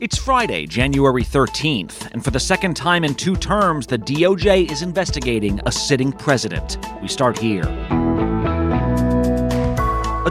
It's Friday, January 13th, and for the second time in two terms, the DOJ is investigating a sitting president. We start here.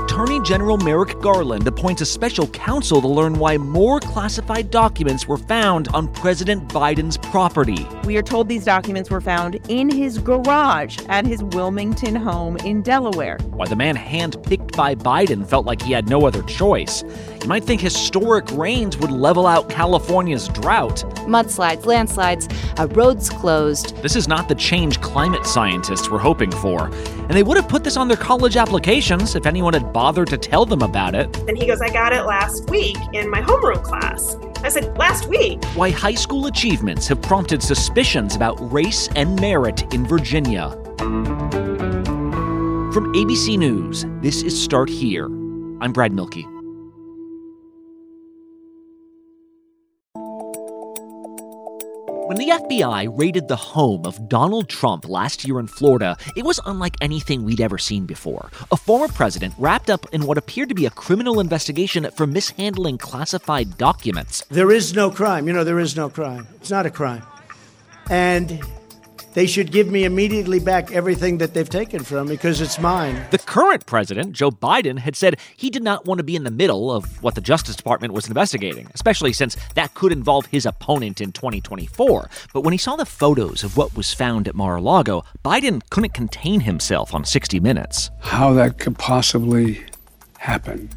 Attorney General Merrick Garland appoints a special counsel to learn why more classified documents were found on President Biden's property. We are told these documents were found in his garage at his Wilmington home in Delaware. Why the man handpicked by Biden felt like he had no other choice. You might think historic rains would level out California's drought. Mudslides, landslides, uh, roads closed. This is not the change climate scientists were hoping for. And they would have put this on their college applications if anyone had bothered to tell them about it. And he goes, I got it last week in my homeroom class. I said, last week? Why high school achievements have prompted suspicions about race and merit in Virginia. From ABC News, this is Start Here. I'm Brad Mielke. When the FBI raided the home of Donald Trump last year in Florida, it was unlike anything we'd ever seen before. A former president wrapped up in what appeared to be a criminal investigation for mishandling classified documents. There is no crime. You know, there is no crime. It's not a crime. And they should give me immediately back everything that they've taken from me because it's mine. The current president, Joe Biden, had said he did not want to be in the middle of what the Justice Department was investigating, especially since that could involve his opponent in 2024. But when he saw the photos of what was found at Mar a Lago, Biden couldn't contain himself on 60 Minutes. How that could possibly happen,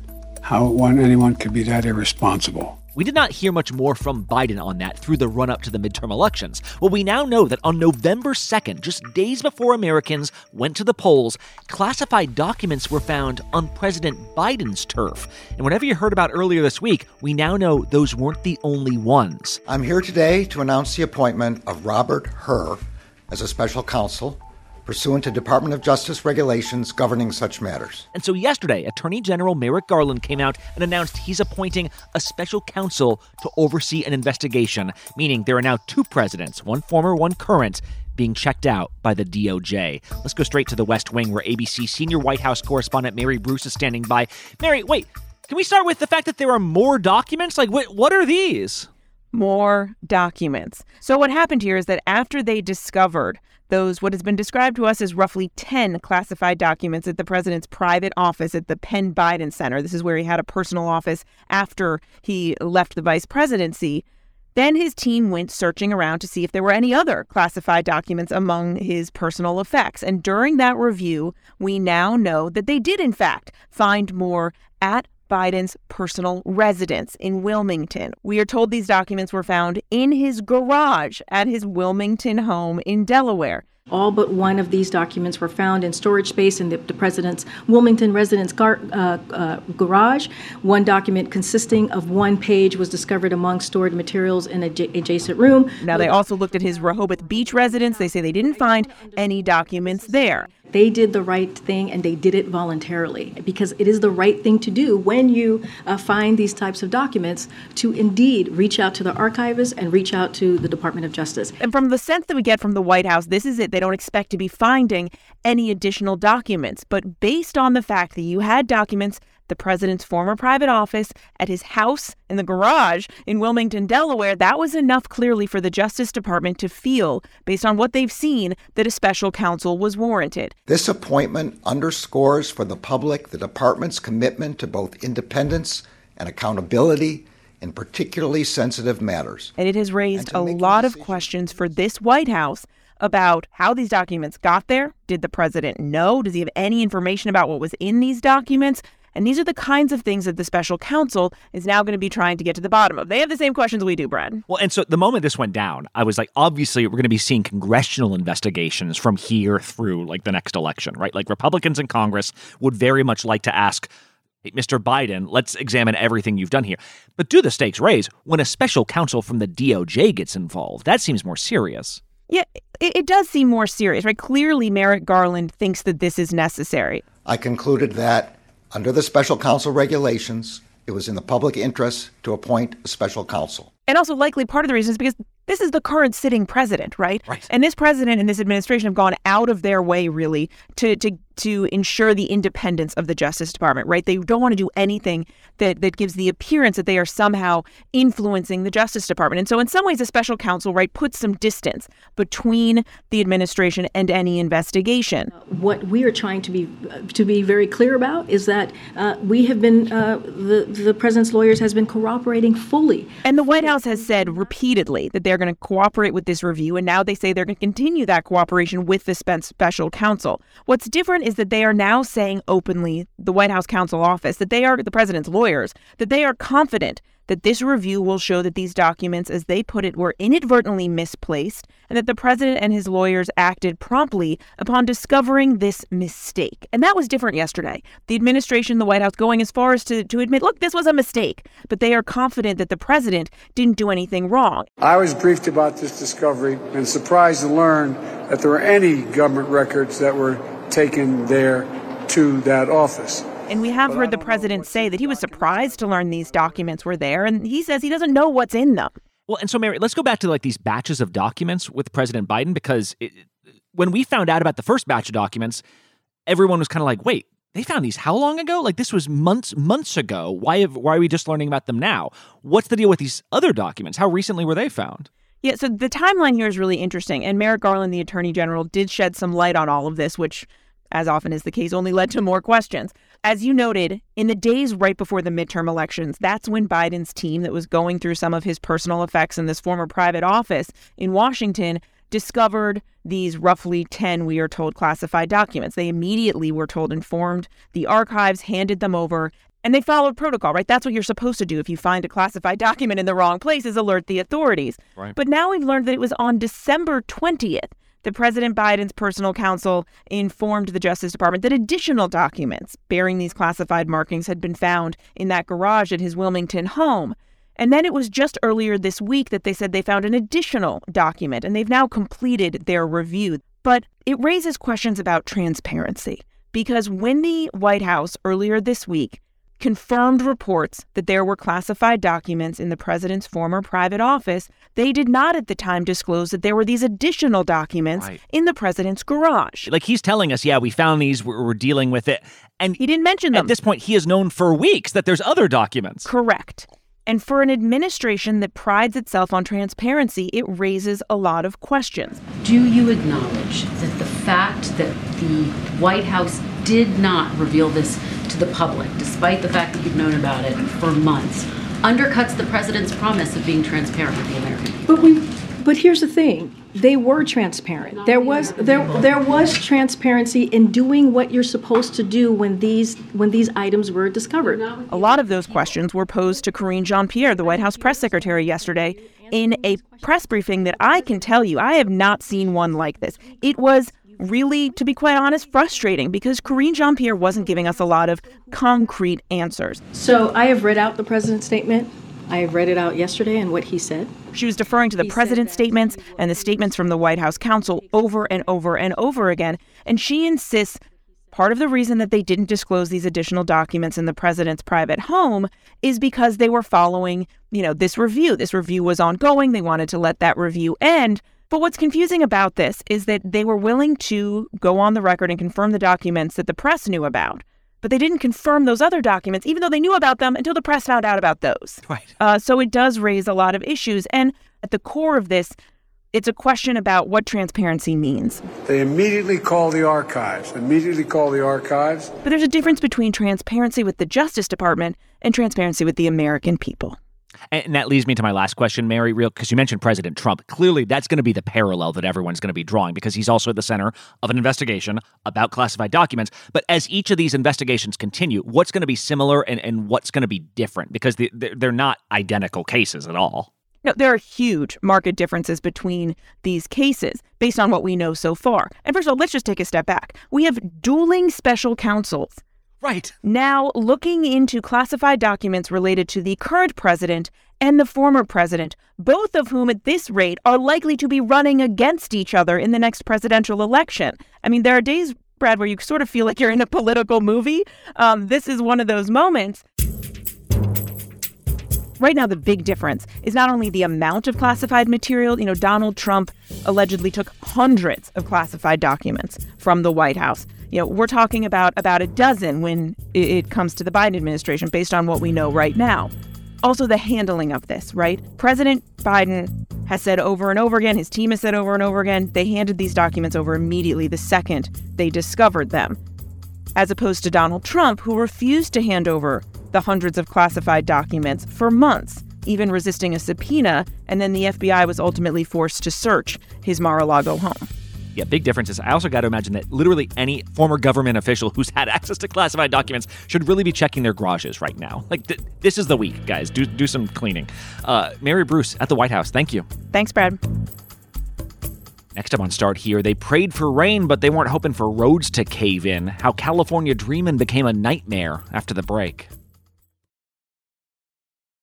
how one, anyone could be that irresponsible. We did not hear much more from Biden on that through the run up to the midterm elections. Well, we now know that on November 2nd, just days before Americans went to the polls, classified documents were found on President Biden's turf. And whatever you heard about earlier this week, we now know those weren't the only ones. I'm here today to announce the appointment of Robert Hur as a special counsel pursuant to Department of Justice regulations governing such matters. And so yesterday, Attorney General Merrick Garland came out and announced he's appointing a special counsel to oversee an investigation, meaning there are now two presidents, one former, one current, being checked out by the DOJ. Let's go straight to the West Wing, where ABC senior White House correspondent Mary Bruce is standing by. Mary, wait, can we start with the fact that there are more documents? Like, what, what are these? More documents. So, what happened here is that after they discovered those, what has been described to us as roughly 10 classified documents at the president's private office at the Penn Biden Center, this is where he had a personal office after he left the vice presidency. Then his team went searching around to see if there were any other classified documents among his personal effects. And during that review, we now know that they did, in fact, find more at Biden's personal residence in Wilmington. We are told these documents were found in his garage at his Wilmington home in Delaware. All but one of these documents were found in storage space in the, the president's Wilmington residence gar, uh, uh, garage. One document consisting of one page was discovered among stored materials in an adjacent room. Now, they also looked at his Rehoboth Beach residence. They say they didn't find any documents there. They did the right thing and they did it voluntarily because it is the right thing to do when you uh, find these types of documents to indeed reach out to the archivist and reach out to the Department of Justice. And from the sense that we get from the White House, this is it. They don't expect to be finding any additional documents. But based on the fact that you had documents the president's former private office, at his house in the garage in Wilmington, Delaware, that was enough clearly for the Justice Department to feel, based on what they've seen, that a special counsel was warranted. This appointment underscores for the public the department's commitment to both independence and accountability in particularly sensitive matters. And it has raised a lot of questions for this White House about how these documents got there. Did the president know? Does he have any information about what was in these documents? And these are the kinds of things that the special counsel is now going to be trying to get to the bottom of. They have the same questions we do, Brad. Well, and so the moment this went down, I was like, obviously, we're going to be seeing congressional investigations from here through like the next election, right? Like Republicans in Congress would very much like to ask, Mr. Biden, let's examine everything you've done here. But do the stakes raise when a special counsel from the DOJ gets involved? That seems more serious. Yeah, it, it does seem more serious, right? Clearly, Merrick Garland thinks that this is necessary. I concluded that under the special counsel regulations, it was in the public interest to appoint a special counsel. And also, likely part of the reason is because this is the current sitting president, right? Right. And this president and this administration have gone out of their way, really, to to to ensure the independence of the Justice Department, right? They don't want to do anything that, that gives the appearance that they are somehow influencing the Justice Department. And so, in some ways, a special counsel, right, puts some distance between the administration and any investigation. What we are trying to be to be very clear about is that uh, we have been uh, the the president's lawyers has been cooperating fully. And the White House has said repeatedly that they're going to cooperate with this review, and now they say they're going to continue that cooperation with the special counsel. What's different is that they are now saying openly, the White House counsel office, that they are the president's lawyers, that they are confident that this review will show that these documents, as they put it, were inadvertently misplaced and that the president and his lawyers acted promptly upon discovering this mistake. And that was different yesterday. The administration, the White House, going as far as to, to admit, look, this was a mistake, but they are confident that the president didn't do anything wrong. I was briefed about this discovery and surprised to learn that there were any government records that were taken there to that office. And we have heard the president say that he was surprised to learn these documents were there, and he says he doesn't know what's in them. Well, and so Mary, let's go back to like these batches of documents with President Biden because it, when we found out about the first batch of documents, everyone was kind of like, "Wait, they found these how long ago? Like this was months months ago. Why have, why are we just learning about them now? What's the deal with these other documents? How recently were they found?" Yeah, so the timeline here is really interesting, and Merrick Garland, the Attorney General, did shed some light on all of this, which as often is the case, only led to more questions. As you noted, in the days right before the midterm elections, that's when Biden's team, that was going through some of his personal effects in this former private office in Washington, discovered these roughly 10, we are told, classified documents. They immediately were told, informed the archives, handed them over, and they followed protocol, right? That's what you're supposed to do if you find a classified document in the wrong place is alert the authorities. Right. But now we've learned that it was on December 20th that President Biden's personal counsel informed the Justice Department that additional documents bearing these classified markings had been found in that garage at his Wilmington home. And then it was just earlier this week that they said they found an additional document, and they've now completed their review. But it raises questions about transparency because when the White House earlier this week confirmed reports that there were classified documents in the president's former private office, they did not at the time disclose that there were these additional documents Right. in the president's garage. Like he's telling us, yeah, we found these, we're, we're dealing with it, and He didn't mention them. at this point, he has known for weeks that there's other documents. Correct. And for an administration that prides itself on transparency, it raises a lot of questions. Do you acknowledge that the fact that the White House did not reveal this to the public, despite the fact that you've known about it for months, undercuts the president's promise of being transparent with the American people? But we, but here's the thing: they were transparent. There was there there was transparency in doing what you're supposed to do when these when these items were discovered. A lot of those questions were posed to Karine Jean Pierre, the White House press secretary, yesterday in a press briefing that I can tell you I have not seen one like this. It was really, to be quite honest, frustrating because Karine Jean Pierre wasn't giving us a lot of concrete answers. So I have read out the president's statement. I have read it out yesterday and what he said. She was deferring to the president's statements and the statements from the White House counsel over and over and over again. And she insists part of the reason that they didn't disclose these additional documents in the president's private home is because they were following, you know, this review. This review was ongoing. They wanted to let that review end. But what's confusing about this is that they were willing to go on the record and confirm the documents that the press knew about. But they didn't confirm those other documents, even though they knew about them until the press found out about those. Right. Uh, so it does raise a lot of issues. And at the core of this, it's a question about what transparency means. They immediately call the archives, immediately call the archives. But there's a difference between transparency with the Justice Department and transparency with the American people. And that leads me to my last question, Mary, real because you mentioned President Trump. Clearly, that's going to be the parallel that everyone's going to be drawing because he's also at the center of an investigation about classified documents. But as each of these investigations continue, what's going to be similar and, and what's going to be different? Because they're they're not identical cases at all. No, there are huge market differences between these cases based on what we know so far. And first of all, let's just take a step back. We have dueling special counsels Right. now looking into classified documents related to the current president and the former president, both of whom at this rate are likely to be running against each other in the next presidential election. I mean, there are days, Brad, where you sort of feel like you're in a political movie. Um, this is one of those moments. Right now, the big difference is not only the amount of classified material, you know, Donald Trump allegedly took hundreds of classified documents from the White House. You know, we're talking about about a dozen when it comes to the Biden administration based on what we know right now. Also, the handling of this, right? President Biden has said over and over again, his team has said over and over again, they handed these documents over immediately the second they discovered them, as opposed to Donald Trump, who refused to hand over the hundreds of classified documents for months, even resisting a subpoena, and then the FBI was ultimately forced to search his Mar a Lago home. Yeah, big differences. I also got to imagine that literally any former government official who's had access to classified documents should really be checking their garages right now. Like, th- this is the week, guys. Do, do some cleaning. Uh, Mary Bruce at the White House, thank you. Thanks, Brad. Next up on Start Here, they prayed for rain, but they weren't hoping for roads to cave in. How California dreaming became a nightmare after the break.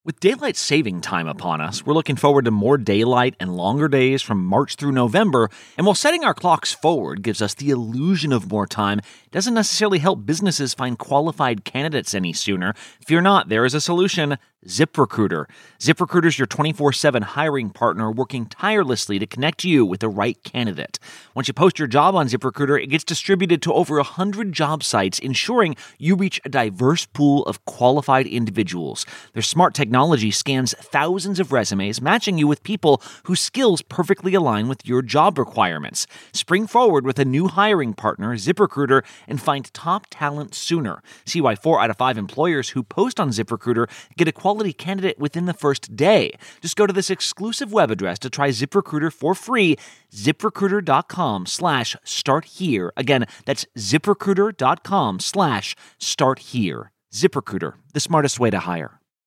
With daylight saving time upon us, we're looking forward to more daylight and longer days from March through November. And while setting our clocks forward gives us the illusion of more time, doesn't necessarily help businesses find qualified candidates any sooner. Fear not, there is a solution. ZipRecruiter. ZipRecruiter is your 24 7 hiring partner working tirelessly to connect you with the right candidate. Once you post your job on ZipRecruiter, it gets distributed to over 100 job sites, ensuring you reach a diverse pool of qualified individuals. Their smart technology scans thousands of resumes, matching you with people whose skills perfectly align with your job requirements. Spring forward with a new hiring partner, ZipRecruiter, and find top talent sooner. See why four out of five employers who post on ZipRecruiter get a qualified quality candidate within the first day. Just go to this exclusive web address to try ZipRecruiter for free, ziprecruiter.com slash start here. Again, that's ziprecruiter.com slash start here. ZipRecruiter, the smartest way to hire.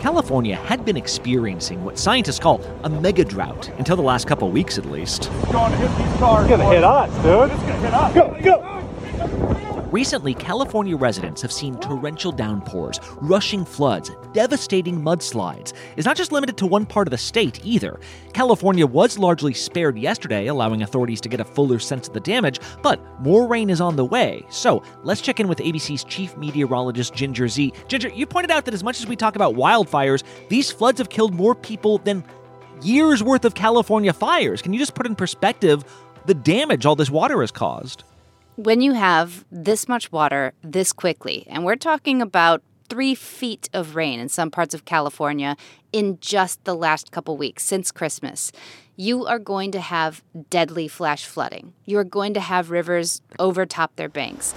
California had been experiencing what scientists call a mega drought until the last couple weeks at least. Gonna hit these cars. It's gonna hit us, dude. It's gonna hit us. Go, go. Recently, California residents have seen torrential downpours, rushing floods, devastating mudslides. It's not just limited to one part of the state either. California was largely spared yesterday, allowing authorities to get a fuller sense of the damage, but more rain is on the way. So let's check in with ABC's chief meteorologist, Ginger Zee. Ginger, you pointed out that as much as we talk about wildfires, these floods have killed more people than years worth of California fires. Can you just put in perspective the damage all this water has caused? When you have this much water this quickly, and we're talking about three feet of rain in some parts of California in just the last couple weeks since Christmas, you are going to have deadly flash flooding. You are going to have rivers overtop their banks.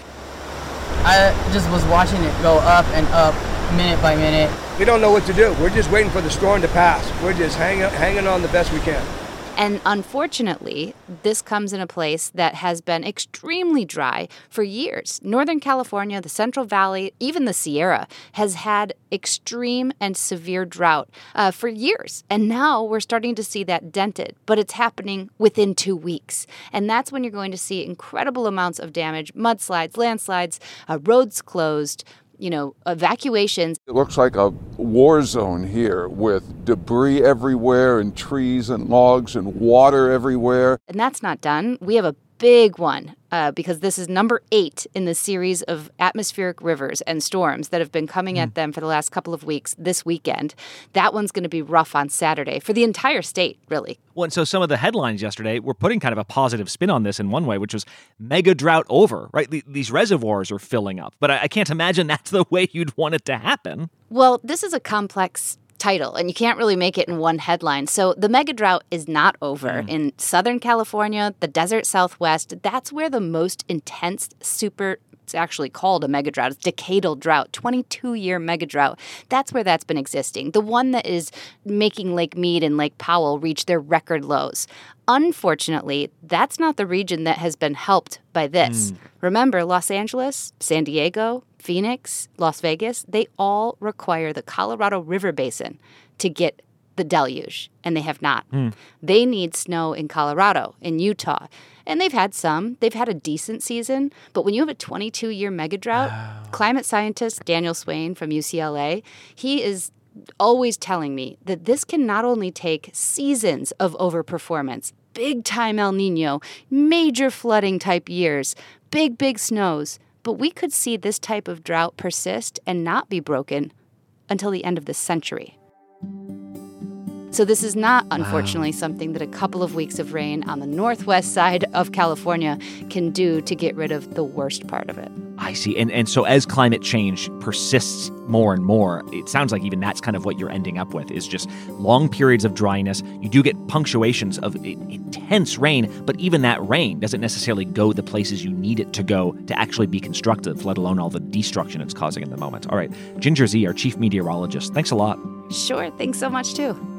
I just was watching it go up and up minute by minute. We don't know what to do. We're just waiting for the storm to pass. We're just hanging, hanging on the best we can. And unfortunately, this comes in a place that has been extremely dry for years. Northern California, the Central Valley, even the Sierra has had extreme and severe drought uh, for years. And now we're starting to see that dented, but it's happening within two weeks. And that's when you're going to see incredible amounts of damage mudslides, landslides, uh, roads closed you know, evacuations. It looks like a war zone here with debris everywhere and trees and logs and water everywhere. And that's not done. We have a big one uh, because this is number eight in the series of atmospheric rivers and storms that have been coming mm. at them for the last couple of weeks this weekend. That one's going to be rough on Saturday for the entire state, really. Well, and so some of the headlines yesterday were putting kind of a positive spin on this in one way, which was mega drought over, right? These reservoirs are filling up. But I can't imagine that's the way you'd want it to happen. Well, this is a complex title and you can't really make it in one headline. So the mega drought is not over. Mm. In Southern California, the desert Southwest, that's where the most intense super it's actually called a mega drought. It's decadal drought, 22 year mega drought. That's where that's been existing. The one that is making Lake Mead and Lake Powell reach their record lows. Unfortunately, that's not the region that has been helped by this. Mm. Remember, Los Angeles, San Diego, Phoenix, Las Vegas, they all require the Colorado River Basin to get the deluge, and they have not. Mm. They need snow in Colorado, in Utah. And they've had some. They've had a decent season. But when you have a 22 year mega drought, wow. climate scientist Daniel Swain from UCLA, he is always telling me that this can not only take seasons of overperformance, big time El Nino, major flooding type years, big, big snows, but we could see this type of drought persist and not be broken until the end of the century. So, this is not, unfortunately, wow. something that a couple of weeks of rain on the northwest side of California can do to get rid of the worst part of it. I see. And, and so, as climate change persists more and more, it sounds like even that's kind of what you're ending up with is just long periods of dryness. You do get punctuations of intense rain, but even that rain doesn't necessarily go the places you need it to go to actually be constructive, let alone all the destruction it's causing in the moment. All right. Ginger Zee, our chief meteorologist, thanks a lot. Sure. Thanks so much, too.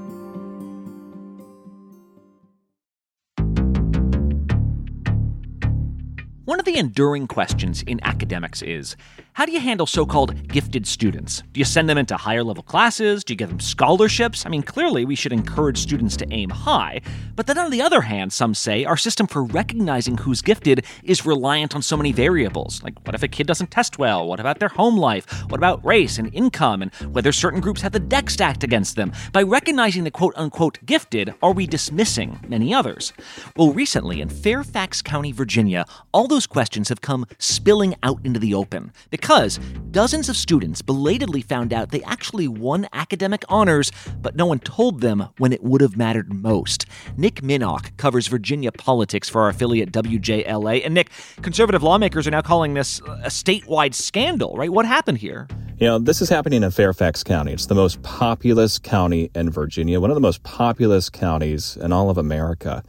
One of the enduring questions in academics is how do you handle so called gifted students? Do you send them into higher level classes? Do you give them scholarships? I mean, clearly we should encourage students to aim high. But then on the other hand, some say our system for recognizing who's gifted is reliant on so many variables. Like, what if a kid doesn't test well? What about their home life? What about race and income and whether certain groups have the deck stacked against them? By recognizing the quote unquote gifted, are we dismissing many others? Well, recently in Fairfax County, Virginia, all those questions have come spilling out into the open. Because dozens of students belatedly found out they actually won academic honors, but no one told them when it would have mattered most. Nick Minock covers Virginia politics for our affiliate WJLA. And Nick, conservative lawmakers are now calling this a statewide scandal, right? What happened here? You know, this is happening in Fairfax County. It's the most populous county in Virginia, one of the most populous counties in all of America.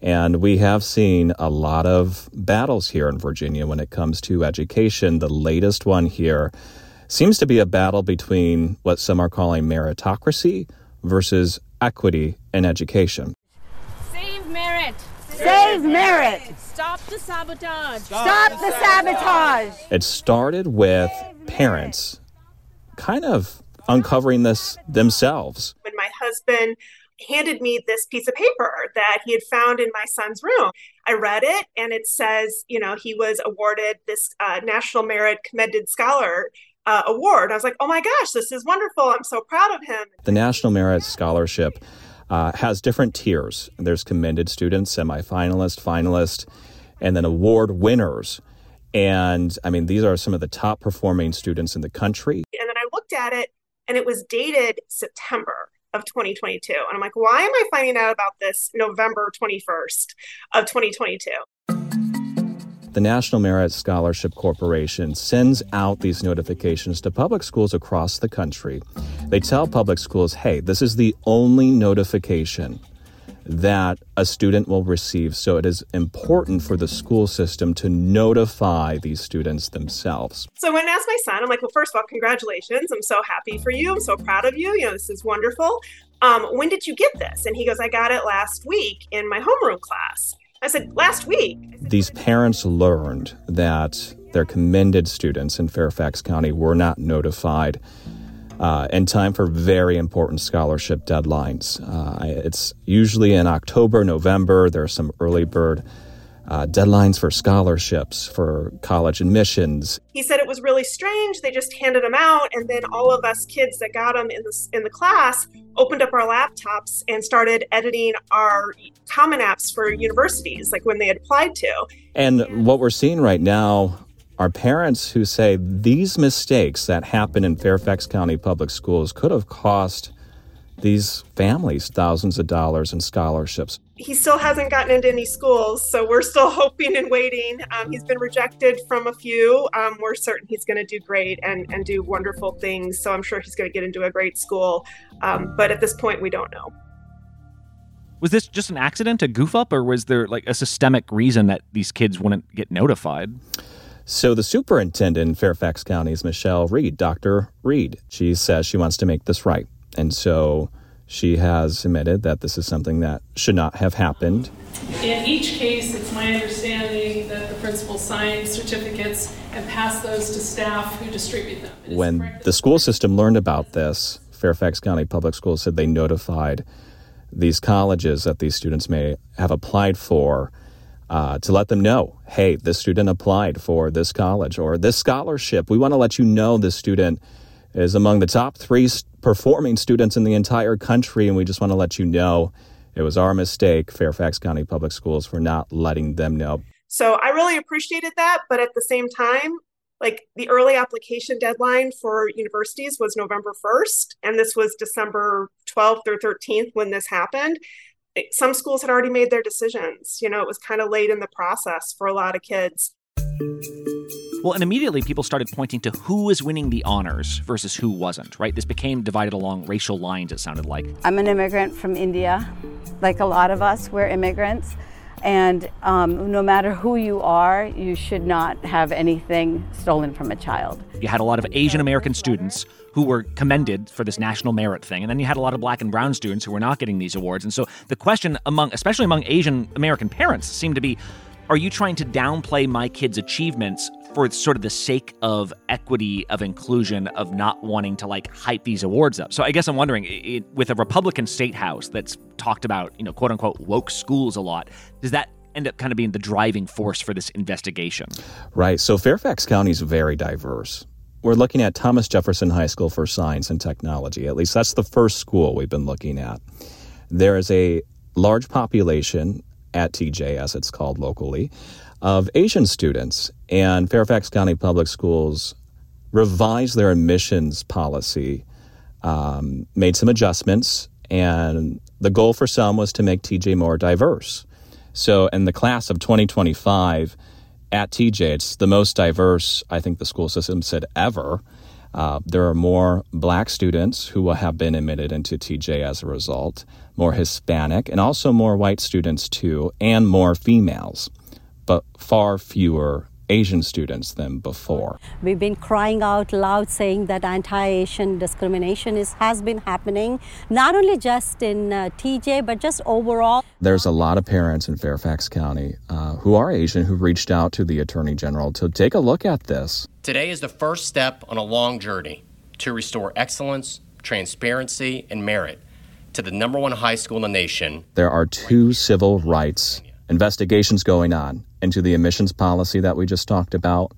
And we have seen a lot of battles here in Virginia when it comes to education. The latest one here seems to be a battle between what some are calling meritocracy versus equity in education. Save merit! Save merit! Stop the sabotage! Stop the sabotage! It started with parents kind of uncovering this themselves. When my husband handed me this piece of paper that he had found in my son's room. I read it and it says, you know, he was awarded this uh, National Merit Commended Scholar uh, award. I was like, oh my gosh, this is wonderful. I'm so proud of him. The National Merit Scholarship uh, has different tiers. There's commended students, semifinalist, finalist, and then award winners. And I mean, these are some of the top performing students in the country. And then I looked at it and it was dated September of 2022. And I'm like, why am I finding out about this November 21st of 2022? The National Merit Scholarship Corporation sends out these notifications to public schools across the country. They tell public schools, hey, this is the only notification that a student will receive. So it is important for the school system to notify these students themselves. So when I asked my son, I'm like, well, first of all, congratulations. I'm so happy for you. I'm so proud of you. You know, this is wonderful. Um, when did you get this? And he goes, I got it last week in my homeroom class. I said, last week. Said, These parents learned that their commended students in Fairfax County were not notified uh, in time for very important scholarship deadlines. Uh, it's usually in October, November. There are some early bird uh, deadlines for scholarships, for college admissions. He said it was really strange. They just handed them out, and then all of us kids that got them in the in the class opened up our laptops and started editing our Common Apps for universities, like when they had applied to. And what we're seeing right now are parents who say these mistakes that happen in Fairfax County Public Schools could have cost these families thousands of dollars in scholarships. He still hasn't gotten into any schools, so we're still hoping and waiting. Um, he's been rejected from a few. Um, we're certain he's going to do great and, and do wonderful things, so I'm sure he's going to get into a great school. Um, but at this point, we don't know. Was this just an accident, a goof up, or was there like a systemic reason that these kids wouldn't get notified? So the superintendent in Fairfax County is Michelle Reid, Dr. Reid. She says she wants to make this right. And so she has admitted that this is something that should not have happened. In each case, it's my understanding that the principal signs certificates and pass those to staff who distribute them. When the school system learned about this, Fairfax County Public Schools said they notified these colleges that these students may have applied for uh, to let them know hey, this student applied for this college or this scholarship. We want to let you know this student is among the top three performing students in the entire country, and we just want to let you know it was our mistake, Fairfax County Public Schools, for not letting them know. So I really appreciated that, but at the same time, like the early application deadline for universities was November 1st, and this was December 12th or 13th when this happened. Some schools had already made their decisions. You know, it was kind of late in the process for a lot of kids. Well, and immediately people started pointing to who was winning the honors versus who wasn't, right? This became divided along racial lines, it sounded like. I'm an immigrant from India. Like a lot of us, we're immigrants. And um, no matter who you are, you should not have anything stolen from a child. You had a lot of Asian American students who were commended for this national merit thing, and then you had a lot of black and brown students who were not getting these awards. And so the question among, especially among Asian American parents, seemed to be are you trying to downplay my kids' achievements for sort of the sake of equity, of inclusion, of not wanting to like hype these awards up? So I guess I'm wondering, it, with a Republican state house that's talked about, you know, quote unquote, woke schools a lot, does that end up kind of being the driving force for this investigation? Right. So Fairfax County is very diverse. We're looking at Thomas Jefferson High School for Science and Technology. At least that's the first school we've been looking at. There is a large population at TJ, as it's called locally, of Asian students. And Fairfax County Public Schools revised their admissions policy, um, made some adjustments, and the goal for some was to make TJ more diverse. So, in the class of 2025 at TJ, it's the most diverse, I think the school system said ever. Uh, there are more black students who will have been admitted into TJ as a result, more Hispanic, and also more white students too, and more females, but far fewer Asian students than before. We've been crying out loud saying that anti-Asian discrimination is has been happening not only just in uh, TJ but just overall. There's a lot of parents in Fairfax County uh, who are Asian who reached out to the Attorney General to take a look at this. Today is the first step on a long journey to restore excellence, transparency, and merit to the number one high school in the nation. There are two civil rights investigations going on into the emissions policy that we just talked about,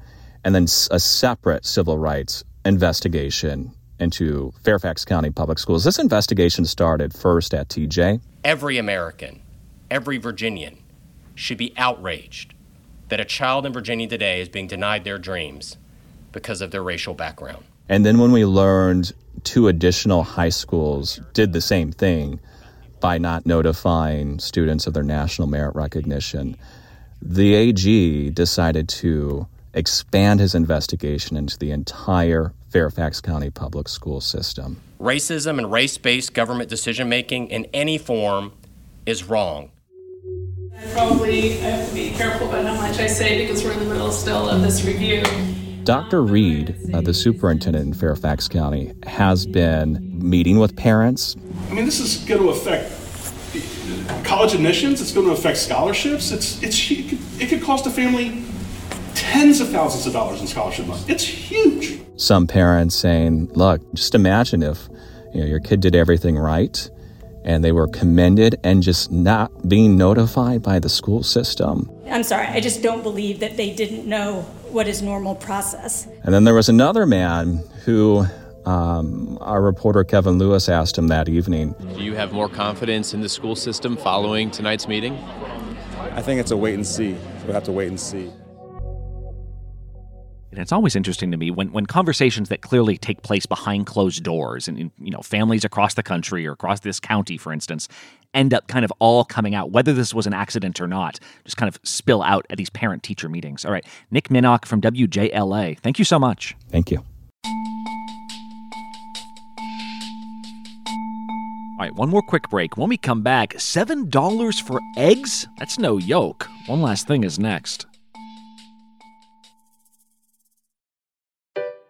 and then a separate civil rights investigation into Fairfax County Public Schools. This investigation started first at TJ. Every American, every Virginian should be outraged that a child in Virginia today is being denied their dreams because of their racial background. And then when we learned two additional high schools did the same thing by not notifying students of their national merit recognition, the AG decided to expand his investigation into the entire Fairfax County public school system. Racism and race based government decision making in any form is wrong. I probably I have to be careful about how much I say because we're in the middle still of this review. Dr. Reid, uh, the superintendent in Fairfax County, has been meeting with parents. I mean, this is going to affect college admissions. It's going to affect scholarships. It's it's it could cost a family tens of thousands of dollars in scholarship money. It's huge. Some parents saying, "Look, just imagine if you know your kid did everything right." and they were commended and just not being notified by the school system. I'm sorry, I just don't believe that they didn't know what is normal process. And then there was another man who um, our reporter Kevin Lewis asked him that evening. Do you have more confidence in the school system following tonight's meeting? I think it's a wait and see. We'll have to wait and see. And it's always interesting to me when, when conversations that clearly take place behind closed doors and, you know, families across the country or across this county, for instance, end up kind of all coming out, whether this was an accident or not, just kind of spill out at these parent teacher meetings. All right. Nick Minock from WJLA. Thank you so much. Thank you. All right, one more quick break. When we come back, $7 for eggs? That's no yolk. One last thing is next.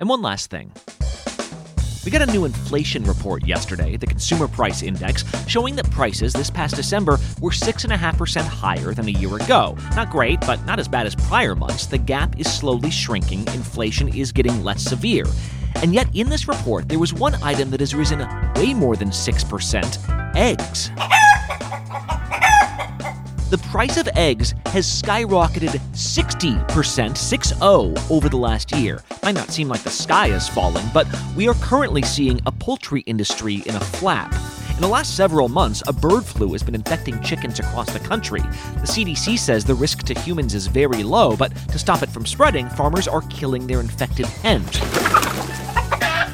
And one last thing. We got a new inflation report yesterday, the Consumer Price Index, showing that prices this past December were 6.5% higher than a year ago. Not great, but not as bad as prior months. The gap is slowly shrinking, inflation is getting less severe. And yet, in this report, there was one item that has risen way more than 6% eggs. The price of eggs has skyrocketed 60%, 6 0, over the last year. Might not seem like the sky is falling, but we are currently seeing a poultry industry in a flap. In the last several months, a bird flu has been infecting chickens across the country. The CDC says the risk to humans is very low, but to stop it from spreading, farmers are killing their infected hens,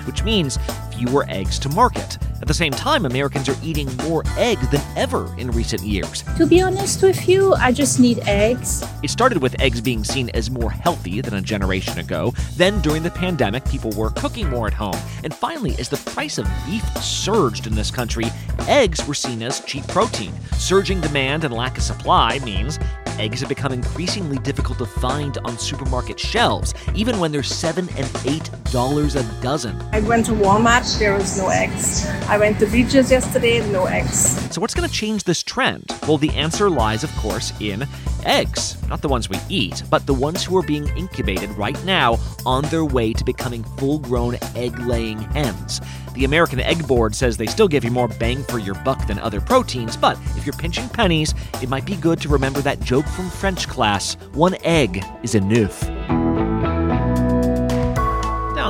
which means fewer eggs to market. At the same time, Americans are eating more egg than ever in recent years. To be honest with you, I just need eggs. It started with eggs being seen as more healthy than a generation ago. Then, during the pandemic, people were cooking more at home. And finally, as the price of beef surged in this country, eggs were seen as cheap protein. Surging demand and lack of supply means eggs have become increasingly difficult to find on supermarket shelves, even when they're seven and eight dollars a dozen. I went to Walmart, there was no eggs. I went to Beaches yesterday, no eggs. So, what's going to change this trend? Well, the answer lies, of course, in eggs. Not the ones we eat, but the ones who are being incubated right now on their way to becoming full grown egg laying hens. The American Egg Board says they still give you more bang for your buck than other proteins, but if you're pinching pennies, it might be good to remember that joke from French class one egg is enough.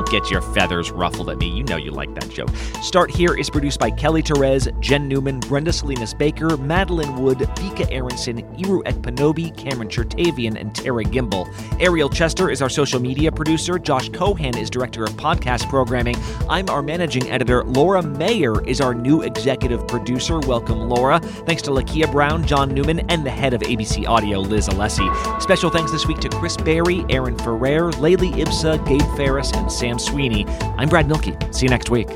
Don't get your feathers ruffled at me. You know you like that joke. Start Here is produced by Kelly Terez, Jen Newman, Brenda Salinas Baker, Madeline Wood, Vika Aronson, Iru Ekpanobi, Cameron Chertavian, and Tara Gimbel. Ariel Chester is our social media producer. Josh Cohan is director of podcast programming. I'm our managing editor. Laura Mayer is our new executive producer. Welcome, Laura. Thanks to Lakia Brown, John Newman, and the head of ABC Audio, Liz Alessi. Special thanks this week to Chris Berry, Aaron Ferrer, Layli Ibsa, Gabe Ferris, and Sam Sweeney. I'm Brad Mielke. See you next week.